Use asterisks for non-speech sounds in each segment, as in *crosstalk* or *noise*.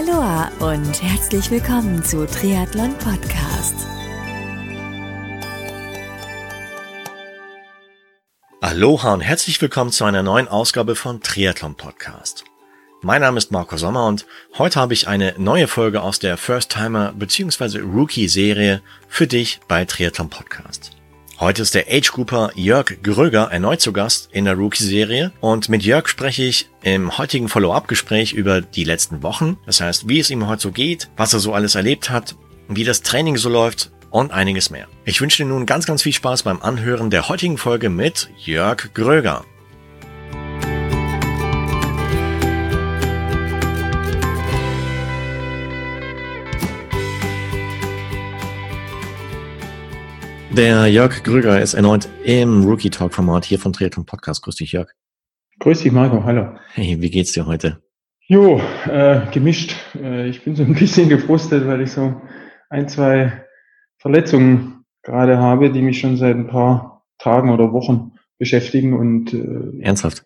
Aloha und herzlich willkommen zu Triathlon Podcast. Aloha und herzlich willkommen zu einer neuen Ausgabe von Triathlon Podcast. Mein Name ist Marco Sommer und heute habe ich eine neue Folge aus der First Timer bzw. Rookie Serie für dich bei Triathlon Podcast. Heute ist der Age Grouper Jörg Gröger erneut zu Gast in der Rookie-Serie und mit Jörg spreche ich im heutigen Follow-up-Gespräch über die letzten Wochen. Das heißt, wie es ihm heute so geht, was er so alles erlebt hat, wie das Training so läuft und einiges mehr. Ich wünsche dir nun ganz, ganz viel Spaß beim Anhören der heutigen Folge mit Jörg Gröger. Der Jörg Grüger ist erneut im Rookie Talk Format hier von Triathlon Podcast. Grüß dich, Jörg. Grüß dich, Marco. Hallo. Hey, wie geht's dir heute? Jo, äh, gemischt. Äh, ich bin so ein *laughs* bisschen gefrustet, weil ich so ein, zwei Verletzungen gerade habe, die mich schon seit ein paar Tagen oder Wochen beschäftigen und äh, ernsthaft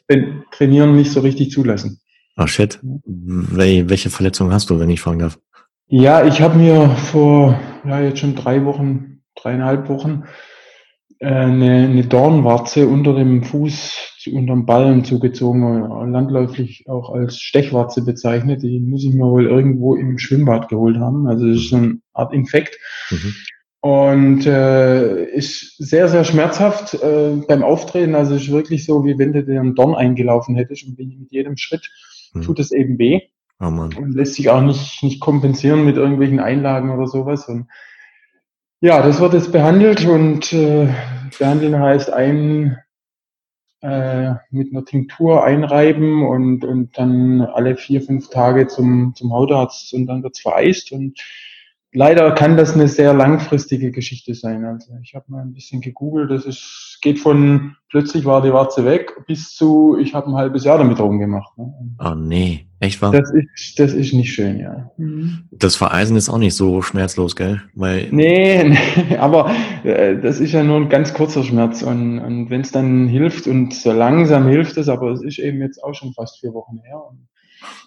trainieren nicht so richtig zulassen. Ach shit. Welche Verletzungen hast du, wenn ich fragen darf? Ja, ich habe mir vor ja jetzt schon drei Wochen dreieinhalb Wochen äh, eine, eine Dornwarze unter dem Fuß, unter dem Ballen zugezogen, landläufig auch als Stechwarze bezeichnet. Die muss ich mir wohl irgendwo im Schwimmbad geholt haben. Also das ist so eine Art Infekt. Mhm. Und äh, ist sehr, sehr schmerzhaft äh, beim Auftreten. Also ist wirklich so, wie wenn du dir einen Dorn eingelaufen hättest und mit jedem Schritt mhm. tut es eben weh. Oh und lässt sich auch nicht, nicht kompensieren mit irgendwelchen Einlagen oder sowas. Und ja, das wird jetzt behandelt und äh, behandeln heißt ein äh, mit einer Tinktur einreiben und, und dann alle vier, fünf Tage zum, zum Hautarzt und dann wird's vereist und leider kann das eine sehr langfristige Geschichte sein. Also ich habe mal ein bisschen gegoogelt, das ist, geht von plötzlich war die Warze weg bis zu ich habe ein halbes Jahr damit rumgemacht. Ne? Oh nee, echt wahr? Das ist, das ist nicht schön, ja. Mhm. Das Vereisen ist auch nicht so schmerzlos, gell? Weil nee, *laughs* nee aber äh, das ist ja nur ein ganz kurzer Schmerz und, und wenn es dann hilft und so langsam hilft es, aber es ist eben jetzt auch schon fast vier Wochen her. Und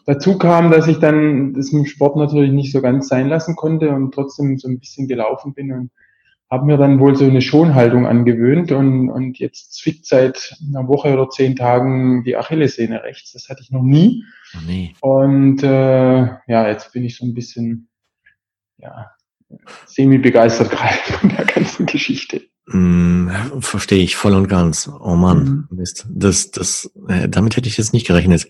Dazu kam, dass ich dann das im Sport natürlich nicht so ganz sein lassen konnte und trotzdem so ein bisschen gelaufen bin und habe mir dann wohl so eine Schonhaltung angewöhnt und, und jetzt zwickt seit einer Woche oder zehn Tagen die Achillessehne rechts. Das hatte ich noch nie. Oh nee. Und äh, ja, jetzt bin ich so ein bisschen ja, semi-begeistert *laughs* gerade von der ganzen Geschichte. Mm, verstehe ich voll und ganz. Oh Mann, mhm. Mist. Das, das, äh, damit hätte ich jetzt nicht gerechnet.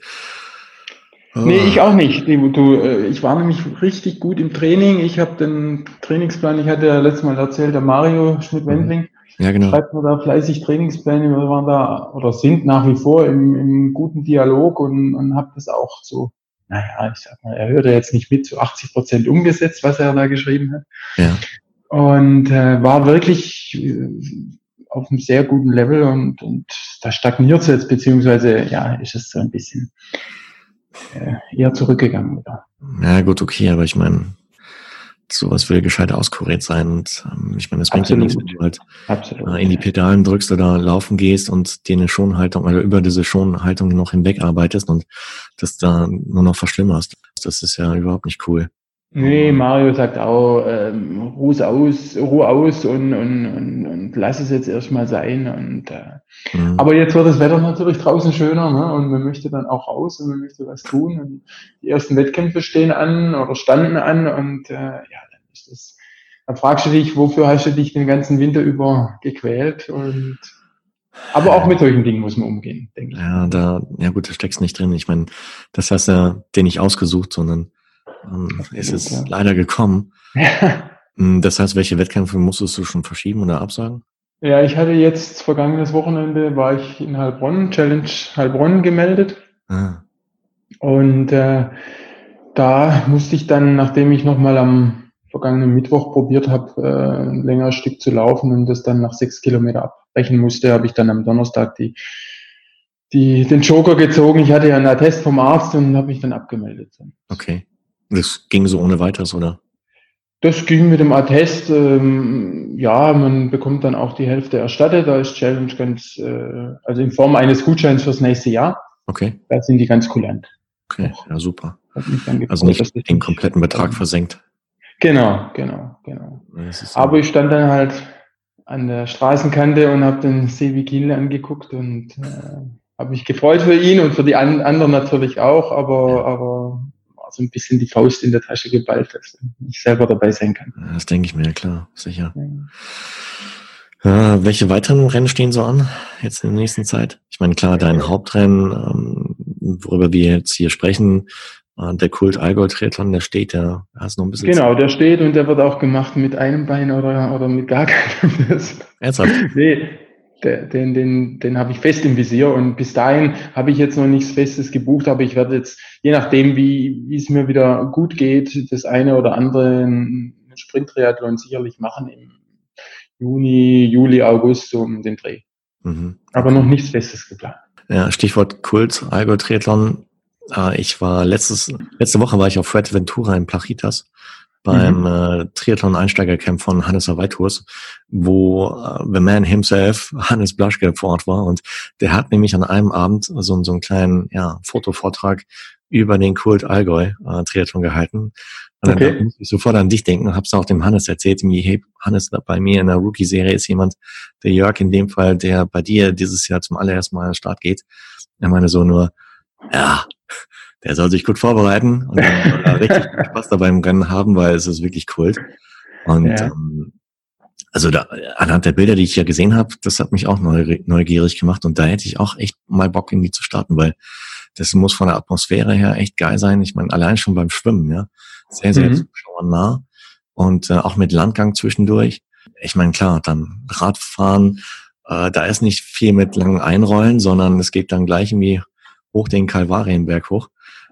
Nee, ich auch nicht. Du, äh, ich war nämlich richtig gut im Training. Ich habe den Trainingsplan, ich hatte ja letztes Mal erzählt, der Mario Schmidt-Wendling mhm. ja, genau. schreibt mir da fleißig Trainingspläne. Wir waren da oder sind nach wie vor im, im guten Dialog und, und habe das auch so, naja, ich sag mal, er hört ja jetzt nicht mit, zu 80 Prozent umgesetzt, was er da geschrieben hat. Ja. Und äh, war wirklich äh, auf einem sehr guten Level und, und da stagniert es jetzt, beziehungsweise ja, ist es so ein bisschen eher zurückgegangen wieder. Ja, gut, okay, aber ich meine, sowas will gescheit auskuriert sein. Und ähm, ich meine, das bringt ja nichts, wenn du halt. Äh, in die Pedalen drückst oder laufen gehst und dir eine Schonhaltung oder über diese Schonhaltung noch hinweg arbeitest und das da nur noch verschlimmerst. Das ist ja überhaupt nicht cool. Nee, Mario sagt auch, ähm, ruhe aus, ruhe aus und, und, und, und lass es jetzt erstmal sein. Und, äh, mhm. Aber jetzt wird das Wetter natürlich draußen schöner ne? und man möchte dann auch raus und man möchte was tun. Und die ersten Wettkämpfe stehen an oder standen an und äh, ja, dann ist das, dann fragst du dich, wofür hast du dich den ganzen Winter über gequält und aber auch mit solchen Dingen muss man umgehen, denke ich. Ja, da, ja gut, da steckst nicht drin. Ich meine, das hast du ja dir nicht ausgesucht, sondern ähm, ist es ja. leider gekommen. *laughs* Hm, das heißt, welche Wettkämpfe musstest du schon verschieben oder absagen? Ja, ich hatte jetzt vergangenes Wochenende war ich in Heilbronn, Challenge Heilbronn gemeldet. Ah. Und äh, da musste ich dann, nachdem ich nochmal am vergangenen Mittwoch probiert habe, äh, ein längeres Stück zu laufen und das dann nach sechs Kilometer abbrechen musste, habe ich dann am Donnerstag die, die, den Joker gezogen. Ich hatte ja einen Attest vom Arzt und habe mich dann abgemeldet. Okay. Das ging so ohne weiteres, oder? Das ging mit dem Attest, ähm, ja, man bekommt dann auch die Hälfte erstattet. Da ist Challenge ganz, äh, also in Form eines Gutscheins fürs nächste Jahr. Okay. Da sind die ganz kulant. Okay, ja, super. Gefreut, also nicht den kompletten Betrag versenkt. Genau, genau, genau. Aber ich stand dann halt an der Straßenkante und habe den Sevi Kiel angeguckt und äh, habe mich gefreut für ihn und für die an anderen natürlich auch, aber, aber so ein bisschen die Faust in der Tasche geballt, dass ich selber dabei sein kann. Das denke ich mir, klar, sicher. Ja. Äh, welche weiteren Rennen stehen so an jetzt in der nächsten Zeit? Ich meine, klar, dein Hauptrennen, ähm, worüber wir jetzt hier sprechen, äh, der Kult Allgäu Triathlon, der steht, der hast noch ein bisschen. Genau, der steht und der wird auch gemacht mit einem Bein oder, oder mit gar keinem. *laughs* Ernsthaft? nee, den, den, den habe ich fest im Visier und bis dahin habe ich jetzt noch nichts Festes gebucht, aber ich werde jetzt, je nachdem, wie, wie es mir wieder gut geht, das eine oder andere Sprint-Triathlon sicherlich machen im Juni, Juli, August, so um den Dreh. Mhm. Aber noch nichts Festes geplant. Ja, Stichwort Kult, Allgäu Triathlon. Äh, ich war letztes, letzte Woche war ich auf Fuerteventura in Plachitas beim mhm. äh, Triathlon-Einsteigercamp von Hannes Weithurs, wo äh, the man himself, Hannes Blaschke, vor Ort war. Und der hat nämlich an einem Abend so, so einen kleinen ja, Fotovortrag über den Kult Allgäu äh, Triathlon gehalten. Und okay. dann musste ich sofort an dich denken und hab's auch dem Hannes erzählt. Mir, hey, Hannes, bei mir in der Rookie-Serie ist jemand, der Jörg in dem Fall, der bei dir dieses Jahr zum allerersten Mal an den Start geht. Er meine so nur, ja, der soll sich gut vorbereiten und dann *laughs* richtig Spaß dabei im Rennen haben, weil es ist wirklich Kult. Und ja. ähm, also da, anhand der Bilder, die ich ja gesehen habe, das hat mich auch neugierig gemacht und da hätte ich auch echt mal Bock, irgendwie zu starten, weil das muss von der Atmosphäre her echt geil sein. Ich meine, allein schon beim Schwimmen, ja, sehr, sehr mhm. nah und äh, auch mit Landgang zwischendurch. Ich meine, klar, dann Radfahren, äh, da ist nicht viel mit langen Einrollen, sondern es geht dann gleich irgendwie hoch den Kalvarienberg hoch.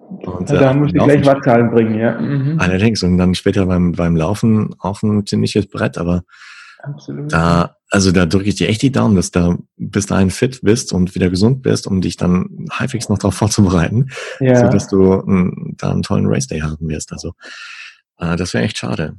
Und, da äh, muss ich gleich Wattzahlen bringen, ja. Mhm. Allerdings. Und dann später beim, beim Laufen auch ein ziemliches Brett, aber Absolut. da, also da drücke ich dir echt die Daumen, dass du bis dahin fit bist und wieder gesund bist, um dich dann halbwegs noch darauf vorzubereiten, ja. sodass du m, da einen tollen Race Day haben wirst. Also äh, das wäre echt schade.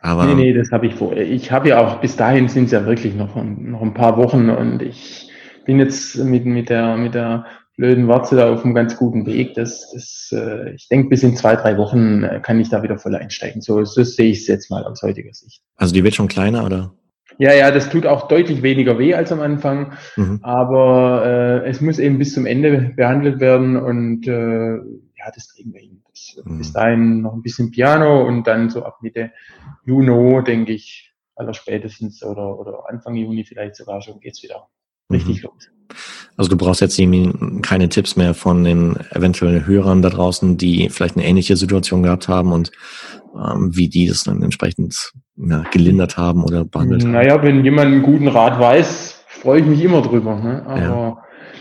Aber nee, nee, das habe ich vor. Ich habe ja auch, bis dahin sind es ja wirklich noch, noch ein paar Wochen und ich bin jetzt mit, mit der, mit der blöden Warze da auf einem ganz guten Weg. Das, das, äh, ich denke, bis in zwei, drei Wochen äh, kann ich da wieder voll einsteigen. So, so sehe ich es jetzt mal aus heutiger Sicht. Also die wird schon kleiner, oder? Ja, ja, das tut auch deutlich weniger weh als am Anfang, mhm. aber äh, es muss eben bis zum Ende behandelt werden und äh, ja, das kriegen wir hin. Das, mhm. Bis dahin noch ein bisschen Piano und dann so ab Mitte Juni, denke ich, aller spätestens oder, oder Anfang Juni vielleicht sogar schon geht's wieder richtig mhm. los. Also du brauchst jetzt keine Tipps mehr von den eventuellen Hörern da draußen, die vielleicht eine ähnliche Situation gehabt haben und ähm, wie die das dann entsprechend ja, gelindert haben oder behandelt naja, haben. Naja, wenn jemand einen guten Rat weiß, freue ich mich immer drüber. Ne? Aber ja.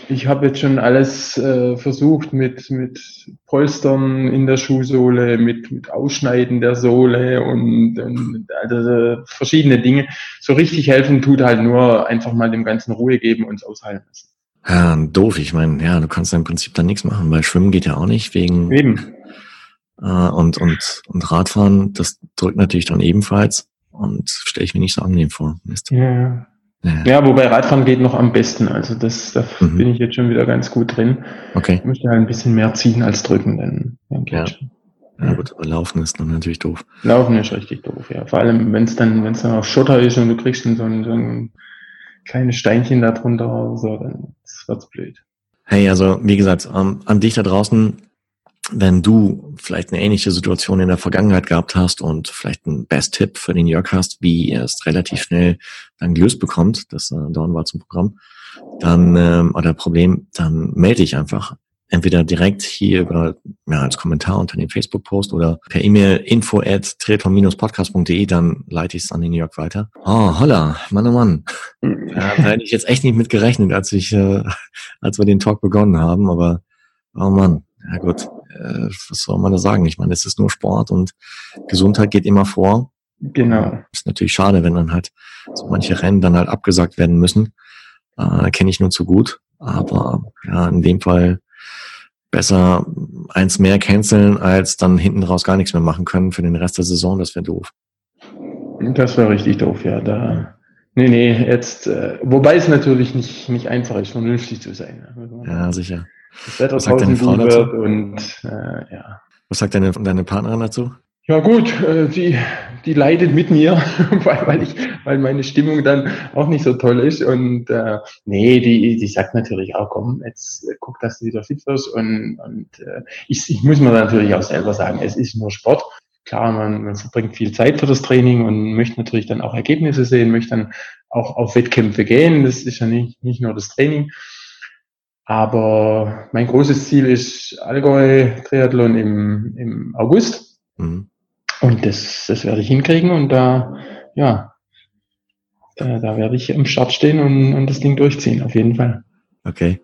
ich habe jetzt schon alles äh, versucht mit, mit Polstern in der Schuhsohle, mit, mit Ausschneiden der Sohle und, und also verschiedene Dinge. So richtig helfen tut halt nur einfach mal dem Ganzen Ruhe geben und es aushalten lassen. Ja, doof. Ich meine, ja, du kannst im Prinzip dann nichts machen, weil Schwimmen geht ja auch nicht wegen. Eben. Äh, und, und, und Radfahren, das drückt natürlich dann ebenfalls und stelle ich mir nicht so angenehm vor. Mist. Ja. ja. Ja, wobei Radfahren geht noch am besten. Also das, da mhm. bin ich jetzt schon wieder ganz gut drin. Okay. Ich möchte halt ein bisschen mehr ziehen als drücken, dann, dann geht ja. schon. Ja, gut, aber Laufen ist dann natürlich doof. Laufen ist richtig doof, ja. Vor allem, wenn es dann, wenn es dann auf Schotter ist und du kriegst dann so ein, so ein kleine Steinchen da drunter oder so, dann wird's blöd. Hey, also wie gesagt, ähm, an dich da draußen, wenn du vielleicht eine ähnliche Situation in der Vergangenheit gehabt hast und vielleicht einen Best-Tipp für den Jörg hast, wie er es relativ schnell dann gelöst bekommt, das äh, Dorn war zum Programm, dann ähm, oder Problem, dann melde dich einfach entweder direkt hier über, ja, als Kommentar unter dem Facebook-Post oder per E-Mail info at podcastde dann leite ich es an den Jörg weiter. Oh, holla, Mann, oh Mann. Ja, da hätte ich jetzt echt nicht mit gerechnet, als ich, äh, als wir den Talk begonnen haben, aber oh Mann, ja gut, äh, was soll man da sagen? Ich meine, es ist nur Sport und Gesundheit geht immer vor. Genau. Ist natürlich schade, wenn dann halt so manche Rennen dann halt abgesagt werden müssen. Äh, Kenne ich nur zu gut. Aber ja, in dem Fall besser eins mehr canceln, als dann hinten raus gar nichts mehr machen können für den Rest der Saison. Das wäre doof. Das wäre richtig doof, ja. Da, nee, nee, jetzt, äh, wobei es natürlich nicht, nicht einfach ist, vernünftig zu sein. Also, ja, sicher. Das Wetter draußen gut wird und äh, ja. Was sagt deine, deine Partnerin dazu? Ja gut, äh, die, die leidet mit mir, *laughs* weil, weil, ich, weil meine Stimmung dann auch nicht so toll ist. Und äh, nee, die, die sagt natürlich auch, komm, jetzt äh, guck, dass du wieder fit wirst. Und, und äh, ich, ich muss mir natürlich auch selber sagen, es ist nur Sport. Klar, man, man verbringt viel Zeit für das Training und möchte natürlich dann auch Ergebnisse sehen, möchte dann auch auf Wettkämpfe gehen. Das ist ja nicht, nicht nur das Training. Aber mein großes Ziel ist Allgäu Triathlon im, im August. Mhm. Und das, das werde ich hinkriegen und da, ja, da, da werde ich am Start stehen und, und das Ding durchziehen, auf jeden Fall. Okay.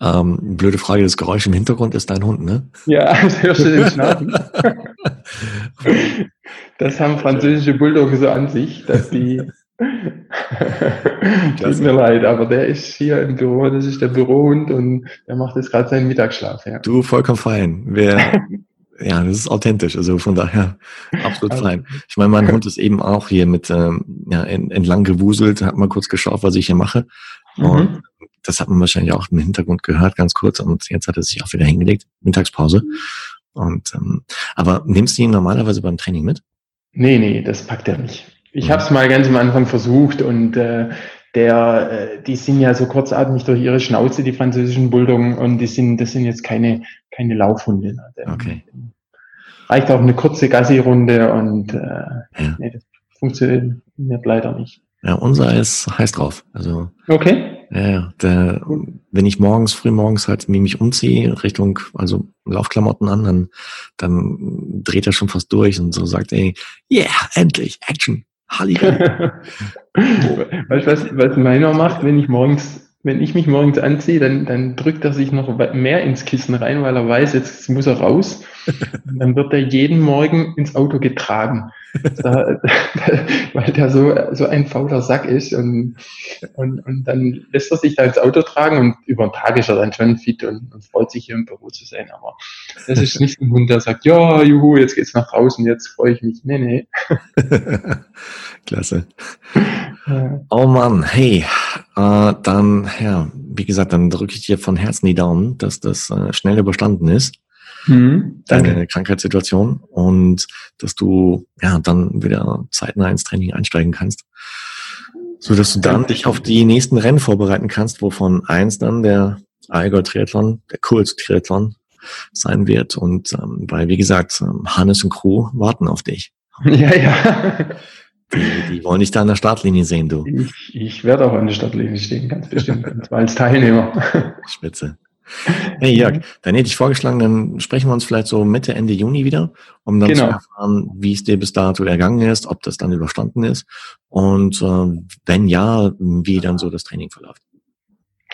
Ähm, blöde Frage, das Geräusch im Hintergrund ist dein Hund, ne? Ja, *laughs* das hörst du den Schnaufen. das haben französische Bulldogge so an sich, dass die *laughs* *laughs* Tut mir leid, aber der ist hier im Büro, das ist der Bürohund und der macht jetzt gerade seinen Mittagsschlaf. Ja. Du, vollkommen fein. Wer, ja, das ist authentisch, also von daher *laughs* absolut also, fein. Ich meine, mein Hund ist eben auch hier mit ähm, ja, entlang gewuselt, hat mal kurz geschaut, was ich hier mache. Und mhm. das hat man wahrscheinlich auch im Hintergrund gehört, ganz kurz. Und jetzt hat er sich auch wieder hingelegt, Mittagspause. Und ähm, aber nimmst du ihn normalerweise beim Training mit? Nee, nee, das packt er nicht. Ich mhm. habe es mal ganz am Anfang versucht und äh, der, äh, die sind ja so kurzatmig durch ihre Schnauze, die französischen Bulldoggen, und die sind, das sind jetzt keine, keine Laufhunde. Ne? Der, okay. Reicht auch eine kurze Gassi-Runde und äh, ja. nee, das funktioniert leider nicht. Ja, unser ist heiß drauf. Also okay. Ja. Der, wenn ich morgens, früh morgens halt mich umziehe, Richtung, also Laufklamotten an, dann, dann dreht er schon fast durch und so sagt, ey, yeah, endlich, Action. Halligalli. *laughs* weißt du, was, was meiner macht, wenn ich morgens wenn ich mich morgens anziehe, dann, dann drückt er sich noch mehr ins Kissen rein, weil er weiß, jetzt muss er raus. Und dann wird er jeden Morgen ins Auto getragen, da, *laughs* weil der so, so ein fauler Sack ist. Und, und, und dann lässt er sich da ins Auto tragen und über den Tag ist er dann schon fit und, und freut sich hier im Büro zu sein. Aber das ist nicht ein Hund, der sagt, ja, juhu, jetzt geht's nach draußen, jetzt freue ich mich. Nee, nee. *laughs* Klasse. *laughs* Oh Mann, hey, äh, dann, ja, wie gesagt, dann drücke ich dir von Herzen die Daumen, dass das äh, schnell überstanden ist. Mhm, deine Krankheitssituation und dass du ja dann wieder zeitnah ins Training einsteigen kannst, so dass du dann dich auf die nächsten Rennen vorbereiten kannst, wovon eins dann der Allgäu Triathlon, der Kurz Triathlon sein wird und ähm, weil wie gesagt ähm, Hannes und Crew warten auf dich. *laughs* Ja, ja. Die, die wollen dich da an der Startlinie sehen, du. Ich, ich werde auch an der Startlinie stehen, ganz bestimmt. *laughs* Und zwar als Teilnehmer. *laughs* Spitze. Hey Jörg, dann hätte ich vorgeschlagen, dann sprechen wir uns vielleicht so Mitte, Ende Juni wieder, um dann genau. zu erfahren, wie es dir bis dato ergangen ist, ob das dann überstanden ist und äh, wenn ja, wie dann so das Training verläuft.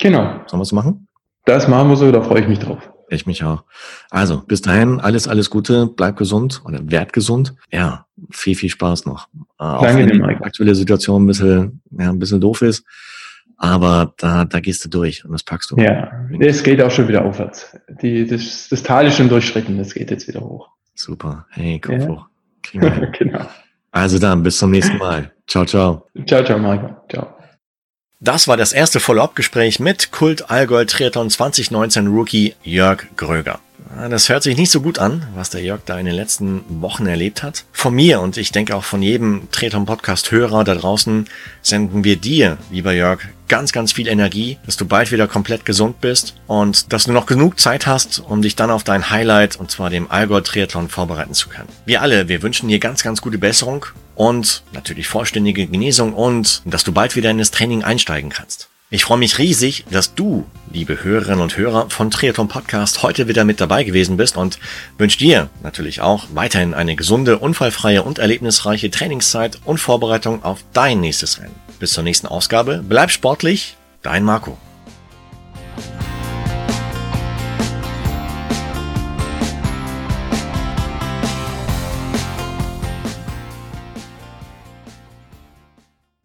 Genau. Sollen wir es machen? Das machen wir so, da freue ich mich drauf. Ich mich auch. Also, bis dahin, alles, alles Gute, bleib gesund oder werd gesund. Ja, viel, viel Spaß noch. Äh, auch Danke wenn die aktuelle Situation ein bisschen, ja, ein bisschen doof ist. Aber da, da gehst du durch und das packst du. Ja, es geht auch schon wieder aufwärts. Die, das, das Tal ist schon durchschritten, es geht jetzt wieder hoch. Super. Hey, Kopf ja. hoch. *laughs* genau. Also dann, bis zum nächsten Mal. Ciao, ciao. Ciao, ciao, Marco. Ciao. Das war das erste Follow-up-Gespräch mit Kult Allgäu Triathlon 2019 Rookie Jörg Gröger. Das hört sich nicht so gut an, was der Jörg da in den letzten Wochen erlebt hat. Von mir und ich denke auch von jedem Triathlon Podcast Hörer da draußen senden wir dir, lieber Jörg, ganz, ganz viel Energie, dass du bald wieder komplett gesund bist und dass du noch genug Zeit hast, um dich dann auf dein Highlight und zwar dem Allgäu Triathlon vorbereiten zu können. Wir alle, wir wünschen dir ganz, ganz gute Besserung und natürlich vollständige Genesung und dass du bald wieder in das Training einsteigen kannst. Ich freue mich riesig, dass du, liebe Hörerinnen und Hörer von Triathlon Podcast, heute wieder mit dabei gewesen bist und wünsche dir natürlich auch weiterhin eine gesunde, unfallfreie und erlebnisreiche Trainingszeit und Vorbereitung auf dein nächstes Rennen. Bis zur nächsten Ausgabe, bleib sportlich, dein Marco.